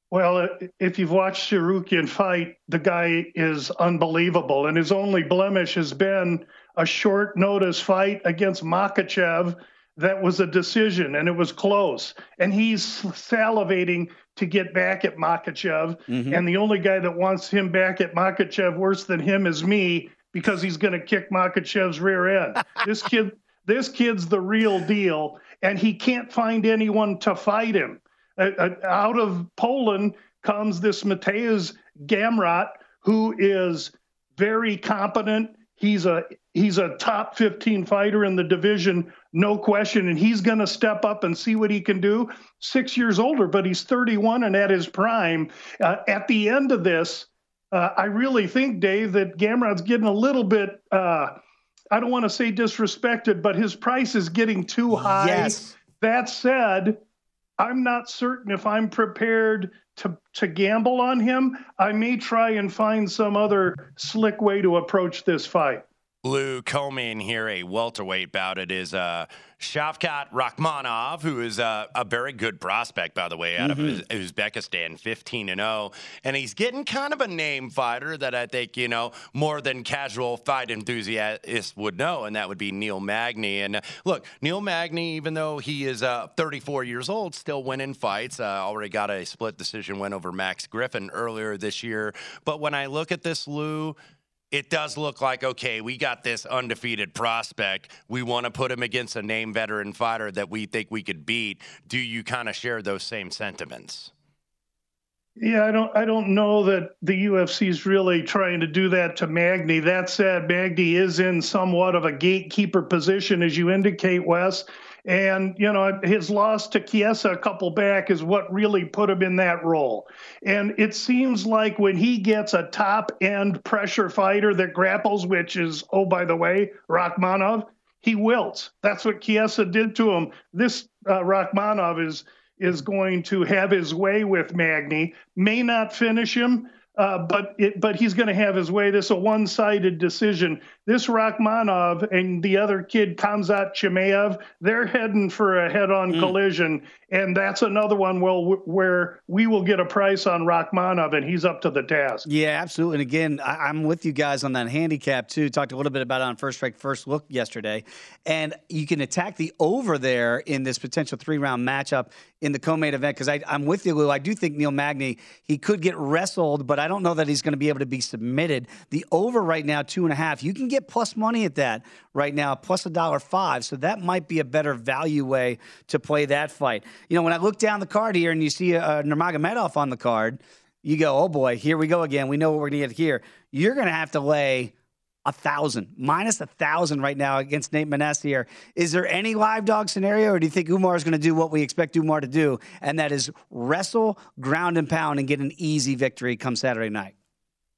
[SPEAKER 6] Well, if you've watched Tsarukyan fight, the guy is unbelievable. And his only blemish has been a short notice fight against Makhachev that was a decision and it was close. And he's salivating to get back at Makhachev. Mm-hmm. And the only guy that wants him back at Makhachev worse than him is me because he's going to kick Makhachev's rear end. <laughs> this kid, this kid's the real deal, and he can't find anyone to fight him. Uh, uh, out of Poland comes this Mateusz Gamrot, who is very competent He's a he's a top 15 fighter in the division, no question, and he's going to step up and see what he can do. Six years older, but he's 31 and at his prime. Uh, at the end of this, uh, I really think, Dave, that Gamrot's getting a little bit. I don't want to say disrespected, but his price is getting too high.
[SPEAKER 2] Yes.
[SPEAKER 6] That said, I'm not certain if I'm prepared to to gamble on him. I may try and find some other slick way to approach this fight.
[SPEAKER 3] Lou Coming here, a welterweight bout. It is uh, Shavkat Rakhmonov, who is uh, a very good prospect, by the way, out
[SPEAKER 2] Mhm.
[SPEAKER 3] of Uzbekistan, 15 and 0. And he's getting kind of a name fighter that I think, you know, more than casual fight enthusiasts would know, and that would be Neil Magny. And uh, look, Neil Magny, even though he is uh, 34 years old, still winning fights. Uh, already got a split decision win over Max Griffin earlier this year. But when I look at this, Lou, it does look like okay, we got this undefeated prospect. We want to put him against a name veteran fighter that we think we could beat. Do you kind of share those same sentiments?
[SPEAKER 6] Yeah, I don't I don't know that the UFC is really trying to do that to Magny. That said, Magny is in somewhat of a gatekeeper position, as you indicate, Wes. And you know his loss to Chiesa a couple back is what really put him in that role. And it seems like when he gets a top end pressure fighter that grapples, which is oh by the way, Rakhmonov, he wilts. That's what Chiesa did to him. This uh, Rakhmonov is is going to have his way with Magny. May not finish him, uh, but it, but he's going to have his way. This is a one-sided decision. This Rakhmonov and the other kid Khamzat Chimaev, they're heading for a head-on hmm. collision, and that's another one well where we will get a price on Rakhmonov, and he's up to the task.
[SPEAKER 2] Yeah, absolutely. And again, I, I'm with you guys on that handicap too. Talked a little bit about it on First Strike First Look yesterday, and you can attack the over there in this potential three round matchup in the co-main event because I'm with you, Lou. I do think Neil Magny he could get wrestled, but I don't know that he's going to be able to be submitted. The over right now two and a half. You can get plus money at that right now, plus a dollar five. So that might be a better value way to play that fight. You know, when I look down the card here and you see uh, Nurmagomedov on the card you go, oh boy, here we go again. We know what we're going to get here. You're going to have to lay a thousand, minus a thousand right now against Nate Maness here. Is there any live dog scenario, or do you think Umar is going to do what we expect Umar to do, and that is wrestle, ground and pound, and get an easy victory come Saturday night?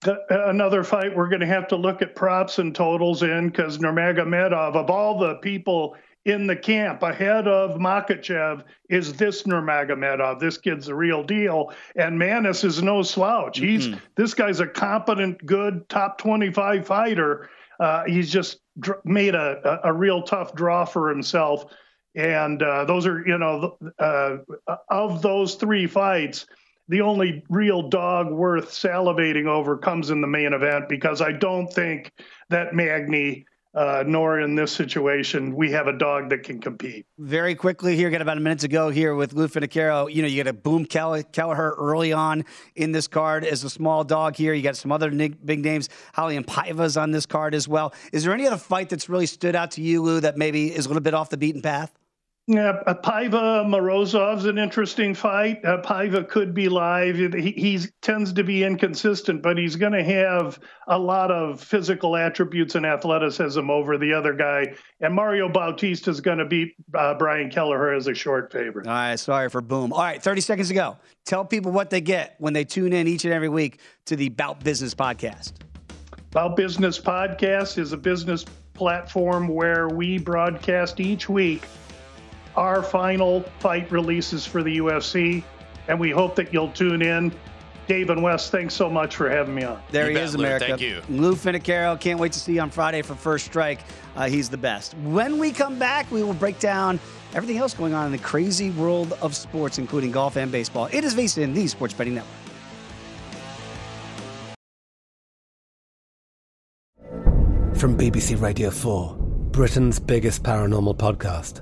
[SPEAKER 6] Uh, Another fight we're going to have to look at props and totals in because Nurmagomedov, of all the people in the camp ahead of Makhachev, is this Nurmagomedov. This kid's the real deal, and Maness is no slouch. He's this guy's a competent, good top twenty-five fighter. Uh, he's just dr- made a, a a real tough draw for himself, and uh, those are you know uh, of those three fights the only real dog worth salivating over comes in the main event because I don't think that Magny, uh, nor in this situation, we have a dog that can compete.
[SPEAKER 2] Very quickly here, got about a minute to go here with Lou Finocchiaro. You know, you got a Boom Kelly, Kelleher early on in this card as a small dog here. You got some other big names. Holly and Paiva's on this card as well. Is there any other fight that's really stood out to you, Lou, that maybe is a little bit off the beaten path?
[SPEAKER 6] Yeah, uh, Paiva Morozov's an interesting fight. Uh, Paiva could be live. He he's, tends to be inconsistent, but he's going to have a lot of physical attributes and athleticism over the other guy. And Mario Bautista is going to beat uh, Brian Kelleher as a short favorite.
[SPEAKER 2] All right, sorry for boom. All right, 30 seconds to go. Tell people what they get when they tune in each and every week to the Bout Business podcast.
[SPEAKER 6] Bout Business Podcast is a business platform where we broadcast each week our final fight releases for the UFC, and we hope that you'll tune in. Dave and Wes, thanks so much for having me on.
[SPEAKER 2] There
[SPEAKER 3] You
[SPEAKER 2] he
[SPEAKER 3] bet,
[SPEAKER 2] is,
[SPEAKER 3] Lou.
[SPEAKER 2] America.
[SPEAKER 3] Thank you.
[SPEAKER 2] Lou Finocchiaro. Can't wait to see you on Friday for First Strike. Uh, he's the best. When we come back, we will break down everything else going on in the crazy world of sports, including golf and baseball. It is VSIN, the Sports Betting Network.
[SPEAKER 7] From BBC Radio 4, Britain's biggest paranormal podcast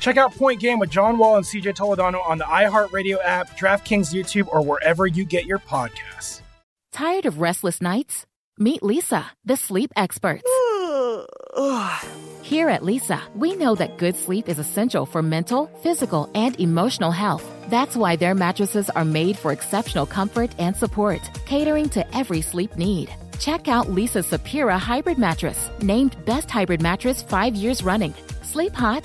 [SPEAKER 8] Check out Point Game with John Wall and CJ Toledano on the iHeartRadio app, DraftKings YouTube, or wherever you get your podcasts.
[SPEAKER 9] Tired of restless nights? Meet Leesa, the sleep experts. <sighs> Here at Leesa, we know that good sleep is essential for mental, physical, and emotional health. That's why their mattresses are made for exceptional comfort and support, catering to every sleep need. Check out Leesa's Sapira Hybrid Mattress, named Best Hybrid Mattress five years running. Sleep hot?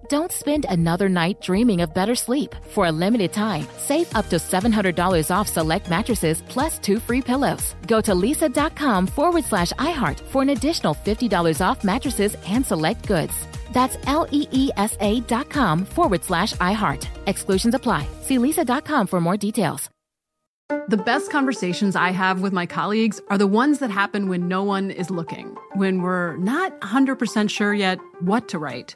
[SPEAKER 9] Don't spend another night dreaming of better sleep. For a limited time, save up to $700 off select mattresses plus two free pillows. Go to leesa.com forward slash iHeart for an additional $50 off mattresses and select goods. That's L E E S A dot com forward slash iHeart. Exclusions apply. See leesa.com for more details.
[SPEAKER 5] The best conversations I have with my colleagues are the ones that happen when no one is looking, when we're not 100% sure yet what to write.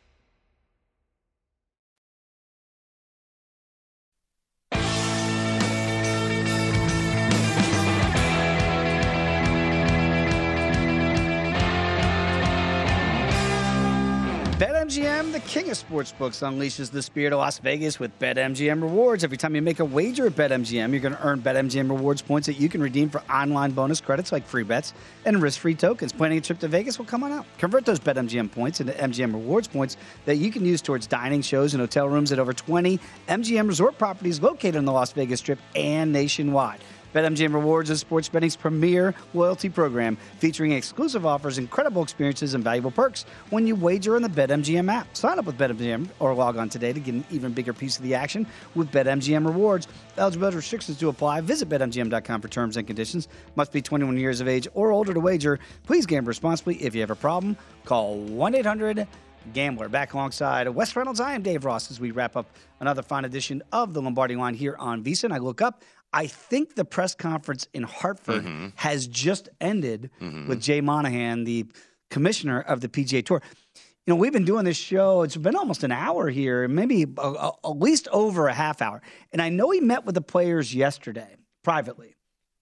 [SPEAKER 2] BetMGM, the king of sportsbooks, unleashes the spirit of Las Vegas with BetMGM rewards. Every time you make a wager at BetMGM, you're going to earn BetMGM rewards points that you can redeem for online bonus credits like free bets and risk-free tokens. Planning a trip to Vegas? Well, come on out. Convert those BetMGM points into MGM rewards points that you can use towards dining, shows, and hotel rooms at over 20 MGM resort properties located on the Las Vegas Strip and nationwide. BetMGM Rewards is sports betting's premier loyalty program featuring exclusive offers, incredible experiences, and valuable perks when you wager on the BetMGM app. Sign up with BetMGM or log on today to get an even bigger piece of the action with BetMGM Rewards. Eligibility restrictions do apply. Visit BetMGM.com for terms and conditions. Must be 21 years of age or older to wager. Please gamble responsibly. If you have a problem, call 1 800 Gambler. Back alongside Wes Reynolds, I am Dave Ross as we wrap up another fine edition of the Lombardi line here on VSiN. And I look up, I think the press conference in Hartford mm-hmm. has just ended mm-hmm. with Jay Monahan, the commissioner of the PGA Tour. You know, we've been doing this show, it's been almost an hour here, maybe a, a- at least over a half hour. And I know he met with the players yesterday privately.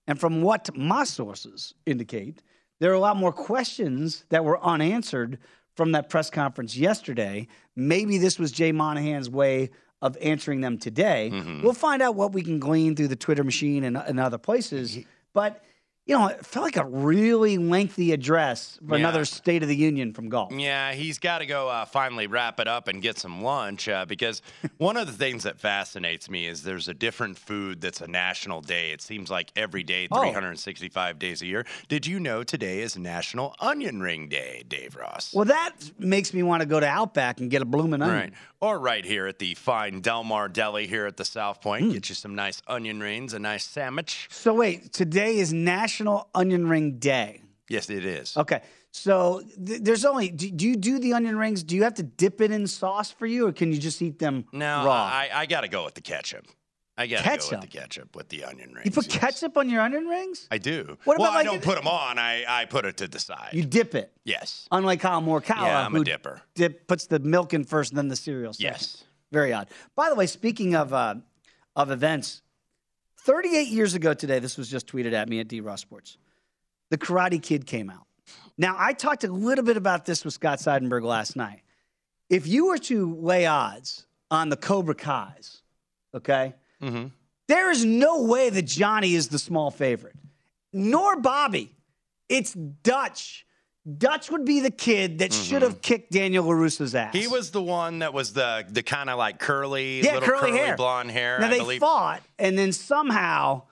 [SPEAKER 2] And from what my sources indicate, there are a lot more questions that were unanswered from that press conference yesterday. Maybe this was Jay Monahan's way of answering them today. Mm-hmm. We'll find out what we can glean through the Twitter machine and, and other places. But, you know, it felt like a really lengthy address for
[SPEAKER 3] Yeah.
[SPEAKER 2] another State of the Union from golf.
[SPEAKER 3] Yeah, he's got to go uh, finally wrap it up and get some lunch uh, because <laughs> one of the things that fascinates me is there's a different food that's a national day. It seems like every day,
[SPEAKER 2] Oh.
[SPEAKER 3] 365 days a year. Did you know today is National Onion Ring Day, Dave Ross?
[SPEAKER 2] Well, that makes me want to go to Outback and get a blooming onion.
[SPEAKER 3] Right. Or right here at the fine Delmar Deli here at the South Point.
[SPEAKER 2] Hmm.
[SPEAKER 3] Get you some nice onion rings, a nice sandwich.
[SPEAKER 2] So, wait, today is National Onion Ring Day.
[SPEAKER 3] Yes, it is.
[SPEAKER 2] Okay. So th- there's only do, do you do the onion rings? Do you have to dip it in sauce for you, or can you just eat them
[SPEAKER 3] No,
[SPEAKER 2] raw?
[SPEAKER 3] I, I got to go with the ketchup. I gotta go with the ketchup with the onion rings.
[SPEAKER 2] You put
[SPEAKER 3] yes.
[SPEAKER 2] ketchup on your onion rings?
[SPEAKER 3] I do.
[SPEAKER 2] What
[SPEAKER 3] well,
[SPEAKER 2] about,
[SPEAKER 3] I
[SPEAKER 2] like,
[SPEAKER 3] don't put them on. I, I put it to the side.
[SPEAKER 2] You dip it.
[SPEAKER 3] yes.
[SPEAKER 2] Unlike Kyle Morikawa,
[SPEAKER 3] Yeah, I'm a
[SPEAKER 2] who
[SPEAKER 3] dipper.
[SPEAKER 2] Dip, puts the milk in first and then the cereal second.
[SPEAKER 3] Yes.
[SPEAKER 2] Very odd. By the way, speaking of uh, of events, 38 years ago today, this was just tweeted at me at D Ross Sports. The Karate Kid came out. Now, I talked a little bit about this with Scott Seidenberg last night. If you were to lay odds on the Cobra Kai's, okay,
[SPEAKER 3] Mm-hmm.
[SPEAKER 2] there is no way that Johnny is the small favorite, nor Bobby. It's Dutch. Dutch would be the kid that should have kicked Daniel LaRusso's ass.
[SPEAKER 3] Mm-hmm. He was the one that was the the kind of like curly,
[SPEAKER 2] yeah,
[SPEAKER 3] little
[SPEAKER 2] curly, hair,
[SPEAKER 3] blonde hair.
[SPEAKER 2] Now
[SPEAKER 3] I
[SPEAKER 2] they
[SPEAKER 3] believe.
[SPEAKER 2] fought, and then somehow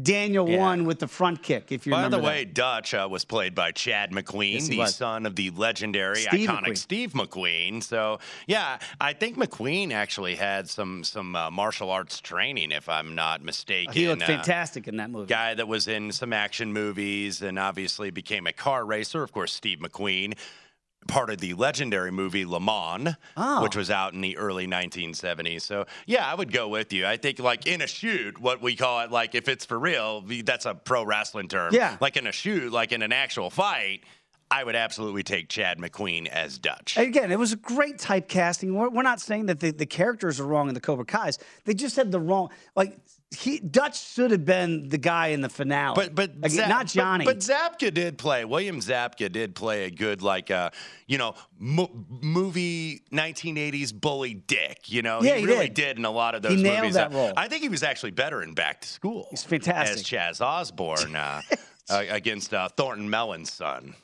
[SPEAKER 2] Daniel
[SPEAKER 3] Yeah.
[SPEAKER 2] won with the front kick. If you
[SPEAKER 3] By the
[SPEAKER 2] that.
[SPEAKER 3] way, Dutch uh, was played by Chad McQueen,
[SPEAKER 2] Yes,
[SPEAKER 3] the
[SPEAKER 2] was.
[SPEAKER 3] son of the legendary,
[SPEAKER 2] Steve
[SPEAKER 3] iconic
[SPEAKER 2] McQueen.
[SPEAKER 3] Steve McQueen. So, yeah, I think McQueen actually had some some uh, martial arts training, if I'm not mistaken.
[SPEAKER 2] he looked
[SPEAKER 3] Uh,
[SPEAKER 2] fantastic in that movie.
[SPEAKER 3] guy that was in some action movies and obviously became a car racer. Of course, Steve McQueen, part of the legendary movie Le Mans,
[SPEAKER 2] Oh.
[SPEAKER 3] which was out in the early 1970s. So, yeah, I would go with you. I think, like in a shoot, what we call it, like if it's for real, that's a pro wrestling term.
[SPEAKER 2] Yeah.
[SPEAKER 3] Like in a shoot, like in an actual fight, I would absolutely take Chad McQueen as Dutch.
[SPEAKER 2] Again, it was a great typecasting. We're, we're not saying that the, the characters are wrong in the Cobra Kai's. They just had the wrong. Like he, Dutch should have been the guy in the finale.
[SPEAKER 3] But but
[SPEAKER 2] Like,
[SPEAKER 3] Zap-
[SPEAKER 2] not Johnny.
[SPEAKER 3] But, but Zabka did play. William Zabka did play a good like uh you know mo- movie 1980s bully dick. You know
[SPEAKER 2] Yeah,
[SPEAKER 3] he
[SPEAKER 2] he
[SPEAKER 3] really
[SPEAKER 2] did.
[SPEAKER 3] did. in a lot of those
[SPEAKER 2] He nailed
[SPEAKER 3] movies.
[SPEAKER 2] that role.
[SPEAKER 3] I think he was actually better in Back to School.
[SPEAKER 2] He's fantastic.
[SPEAKER 3] as Chaz Osborne uh, <laughs> uh, against uh, Thornton Mellon's son.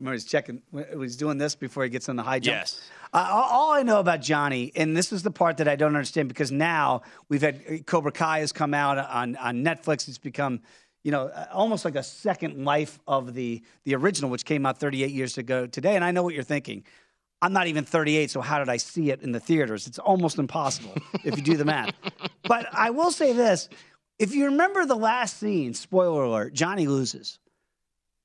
[SPEAKER 2] Remember, he's checking. He's doing this before he gets on the high jump.
[SPEAKER 3] Yes.
[SPEAKER 2] Uh, all I know about Johnny, and this is the part that I don't understand because now we've had uh, Cobra Kai has come out on, on Netflix. It's become, you know, uh, almost like a second life of the the original, which came out 38 years ago today. And I know what you're thinking. I'm not even 38, so how did I see it in the theaters? It's almost impossible if you do the math. <laughs> But I will say this: if you remember the last scene, spoiler alert, Johnny loses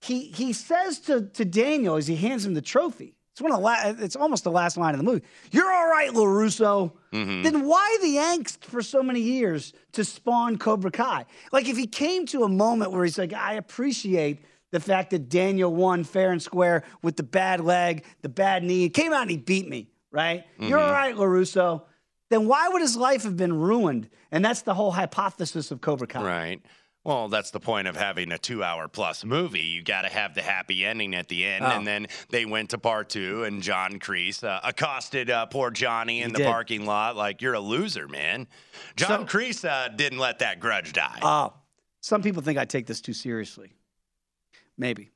[SPEAKER 2] he he says to to Daniel as he hands him the trophy. It's one of the la- it's almost the last line of the movie. You're all right, Larusso.
[SPEAKER 3] Mm-hmm.
[SPEAKER 2] Then why the angst for so many years to spawn Cobra Kai? Like if he came to a moment where he's like, I appreciate the fact that Daniel won fair and square with the bad leg, the bad knee, he came out and he beat me, right? You're all
[SPEAKER 3] right,
[SPEAKER 2] right, Larusso. Then why would his life have been ruined? And that's the whole hypothesis of Cobra Kai.
[SPEAKER 3] Right. Well, that's the point of having a two hour plus movie. You got to have the happy ending at the end.
[SPEAKER 2] Oh.
[SPEAKER 3] And then they went to part two, and John Kreese uh, accosted uh, poor Johnny in
[SPEAKER 2] He
[SPEAKER 3] the
[SPEAKER 2] did.
[SPEAKER 3] parking lot like, You're a loser, man. John Kreese uh, didn't let that grudge die.
[SPEAKER 2] Oh, some people think I take this too seriously. Maybe.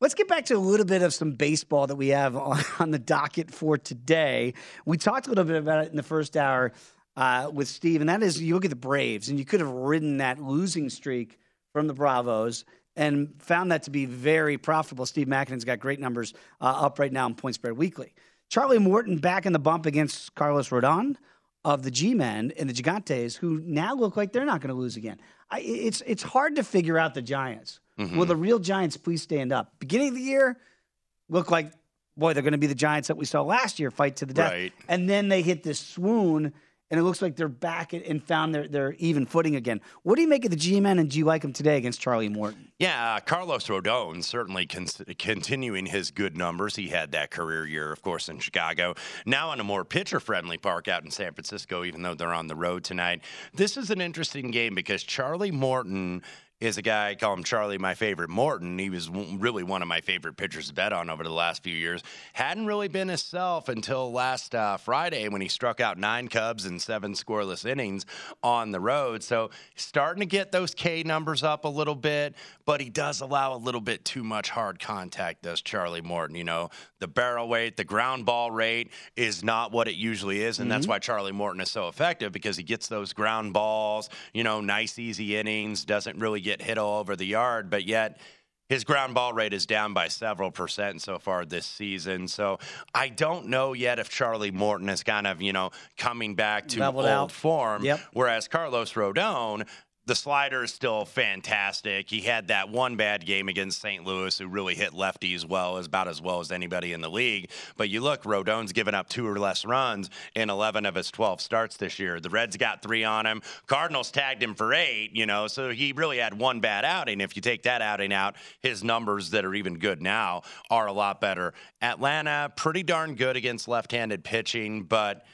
[SPEAKER 2] Let's get back to a little bit of some baseball that we have on, <laughs> on the docket for today. We talked a little bit about it in the first hour uh, with Steve, and that is you look at the Braves, and you could have ridden that losing streak from the Bravos and found that to be very profitable. Steve Makinen's got great numbers uh, up right now in Point Spread Weekly. Charlie Morton back in the bump against Carlos Rodon of the G-Men and the Gigantes, who now look like they're not going to lose again. I, it's it's hard to figure out the Giants.
[SPEAKER 3] Mhm.
[SPEAKER 2] Will the real Giants please stand up? Beginning of the year, look like boy they're going to be the Giants that we saw last year, fight to the death,
[SPEAKER 3] Right.
[SPEAKER 2] and then they hit this swoon. And it looks like they're back and found their, their even footing again. What do you make of the G-Men, and do you like them today against Charlie Morton?
[SPEAKER 3] Yeah, uh, Carlos Rodon certainly con- continuing his good numbers. He had that career year, of course, in Chicago. Now in a more pitcher-friendly park out in San Francisco, even though they're on the road tonight. This is an interesting game because Charlie Morton is a guy, I call him Charlie, my favorite Morton. He was w- really one of my favorite pitchers to bet on over the last few years. Hadn't really been himself until last uh, Friday when he struck out nine Cubs in seven scoreless innings on the road. So starting to get those K numbers up a little bit, but he does allow a little bit too much hard contact, does Charlie Morton. You know, the barrel weight, the ground ball rate is not what it usually is. And that's
[SPEAKER 2] Mm-hmm.
[SPEAKER 3] why Charlie Morton is so effective because he gets those ground balls, you know, nice, easy innings, doesn't really get hit all over the yard, but yet his ground ball rate is down by several percent so far this season. So I don't know yet if Charlie Morton is kind of, you know, coming back to
[SPEAKER 2] Leveled
[SPEAKER 3] old
[SPEAKER 2] out.
[SPEAKER 3] form.
[SPEAKER 2] Yep.
[SPEAKER 3] Whereas Carlos Rodon, the slider is still fantastic. He had that one bad game against St. Louis, who really hit lefty as well, as about as well as anybody in the league. But you look, Rodon's given up two or less runs in 11 of his 12 starts this year. The Reds got three on him. Cardinals tagged him for eight, you know, so he really had one bad outing. If you take that outing out, his numbers that are even good now are a lot better. Atlanta, pretty darn good against left handed pitching, but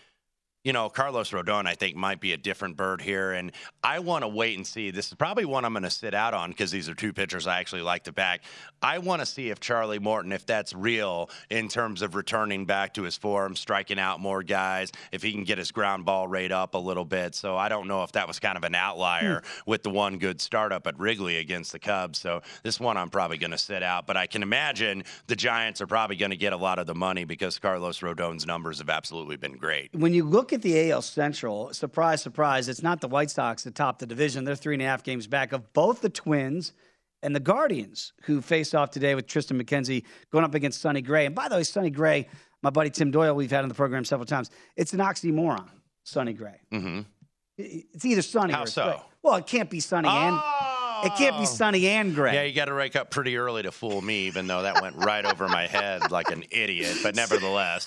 [SPEAKER 3] you know, Carlos Rodon, I think, might be a different bird here. And I want to wait and see. This is probably one I'm going to sit out on because these are two pitchers I actually like to back. I want to see if Charlie Morton, if that's real in terms of returning back to his form, striking out more guys, if he can get his ground ball rate up a little bit. So I don't know if that was kind of an outlier hmm. with the one good startup at Wrigley against the Cubs. So this one I'm probably going to sit out. But I can imagine the Giants are probably going to get a lot of the money because Carlos Rodon's numbers have absolutely been great.
[SPEAKER 2] When you look at the AL Central, surprise, surprise, it's not the White Sox that top the division. They're three and a half games back of both the Twins and the Guardians, who face off today with Triston McKenzie going up against Sonny Gray. And by the way, Sonny Gray, my buddy Tim Doyle, we've had on the program several times. It's an oxymoron, Sonny Gray.
[SPEAKER 3] Mm-hmm.
[SPEAKER 2] It's either Sonny
[SPEAKER 3] How
[SPEAKER 2] or
[SPEAKER 3] so?
[SPEAKER 2] Gray. Well, it can't be Sonny
[SPEAKER 3] oh!
[SPEAKER 2] and it can't be oh. sunny and Gray.
[SPEAKER 3] Yeah, you got to wake up pretty early to fool me, even though that went right over my head like an idiot. But <laughs> nevertheless.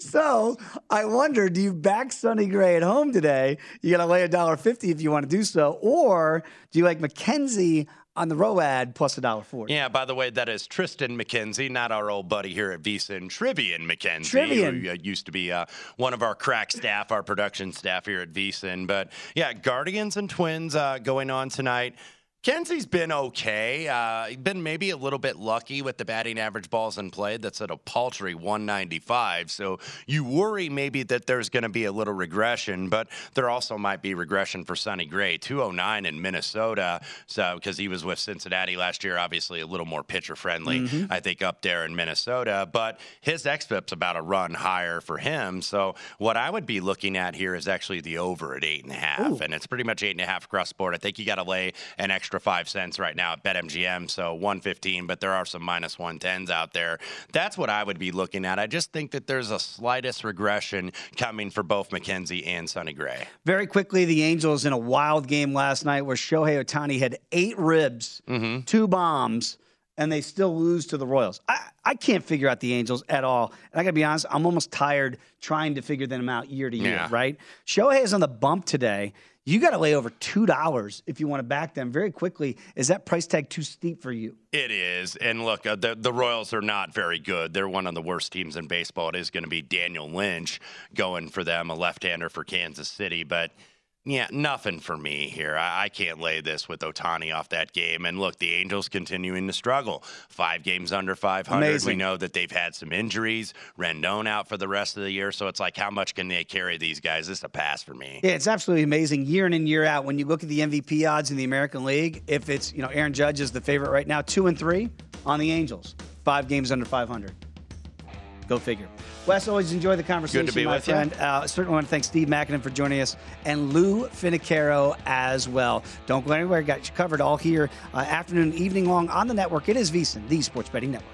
[SPEAKER 2] so I wonder, do you back sunny Gray at home today? You got to lay a dollar fifty if you want to do so, or do you like McKenzie on the ROAD plus a dollar forty?
[SPEAKER 3] Yeah. By the way, that is Triston McKenzie, not our old buddy here at VSiN, Trivian McKenzie,
[SPEAKER 2] Trivian.
[SPEAKER 3] who uh, used to be uh, one of our crack staff, our production staff here at VSiN. But yeah, Guardians and Twins uh, going on tonight. Kenzie's been okay. Uh, he's been maybe a little bit lucky with the batting average balls in play. That's at a paltry 195. So you worry maybe that there's going to be a little regression, but there also might be regression for Sonny Gray. 209 in Minnesota. So because he was with Cincinnati last year, obviously a little more pitcher friendly, mm-hmm. I think, up there in Minnesota. But his xFIP's about a run higher for him. So what I would be looking at here is actually the over at eight and a half, and it's pretty much eight and a half across the board. I think you got to lay an extra extra five cents right now at BetMGM, so 115, but there are some minus 110s out there. That's what I would be looking at. I just think that there's a slightest regression coming for both McKenzie and Sonny Gray.
[SPEAKER 2] Very quickly, the Angels in a wild game last night where Shohei Ohtani had eight ribs,
[SPEAKER 3] mm-hmm.
[SPEAKER 2] two bombs, and they still lose to the Royals. I, I can't figure out the Angels at all. And I got to be honest, I'm almost tired trying to figure them out year to year,
[SPEAKER 3] Yeah.
[SPEAKER 2] right? Shohei is on the bump today. You got to lay over $2 if you want to back them very quickly. Is that price tag too steep for you?
[SPEAKER 3] It is. And look, uh, the, the Royals are not very good. They're one of the worst teams in baseball. It is going to be Daniel Lynch going for them, a left hander for Kansas City. But yeah, nothing for me here. I, I can't lay this with Ohtani off that game. And look, the Angels continuing to struggle. Five games under 500. We know that they've had some injuries. Rendon out for the rest of the year. So it's like, how much can they carry these guys? This is a pass for me.
[SPEAKER 2] Yeah, it's absolutely amazing year in and year out. When you look at the MVP odds in the American League, if it's, you know, Aaron Judge is the favorite right now, two and three on the Angels, five games under 500. Go figure. Wes, always enjoy the conversation,
[SPEAKER 3] Good to be
[SPEAKER 2] my
[SPEAKER 3] with you.
[SPEAKER 2] friend. Uh, certainly want to thank Steve Makinen for joining us and Lou Finocchiaro as well. Don't go anywhere. Got you covered all here, uh, afternoon, evening long on the network. It is VSiN, the Sports Betting Network.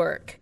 [SPEAKER 10] work.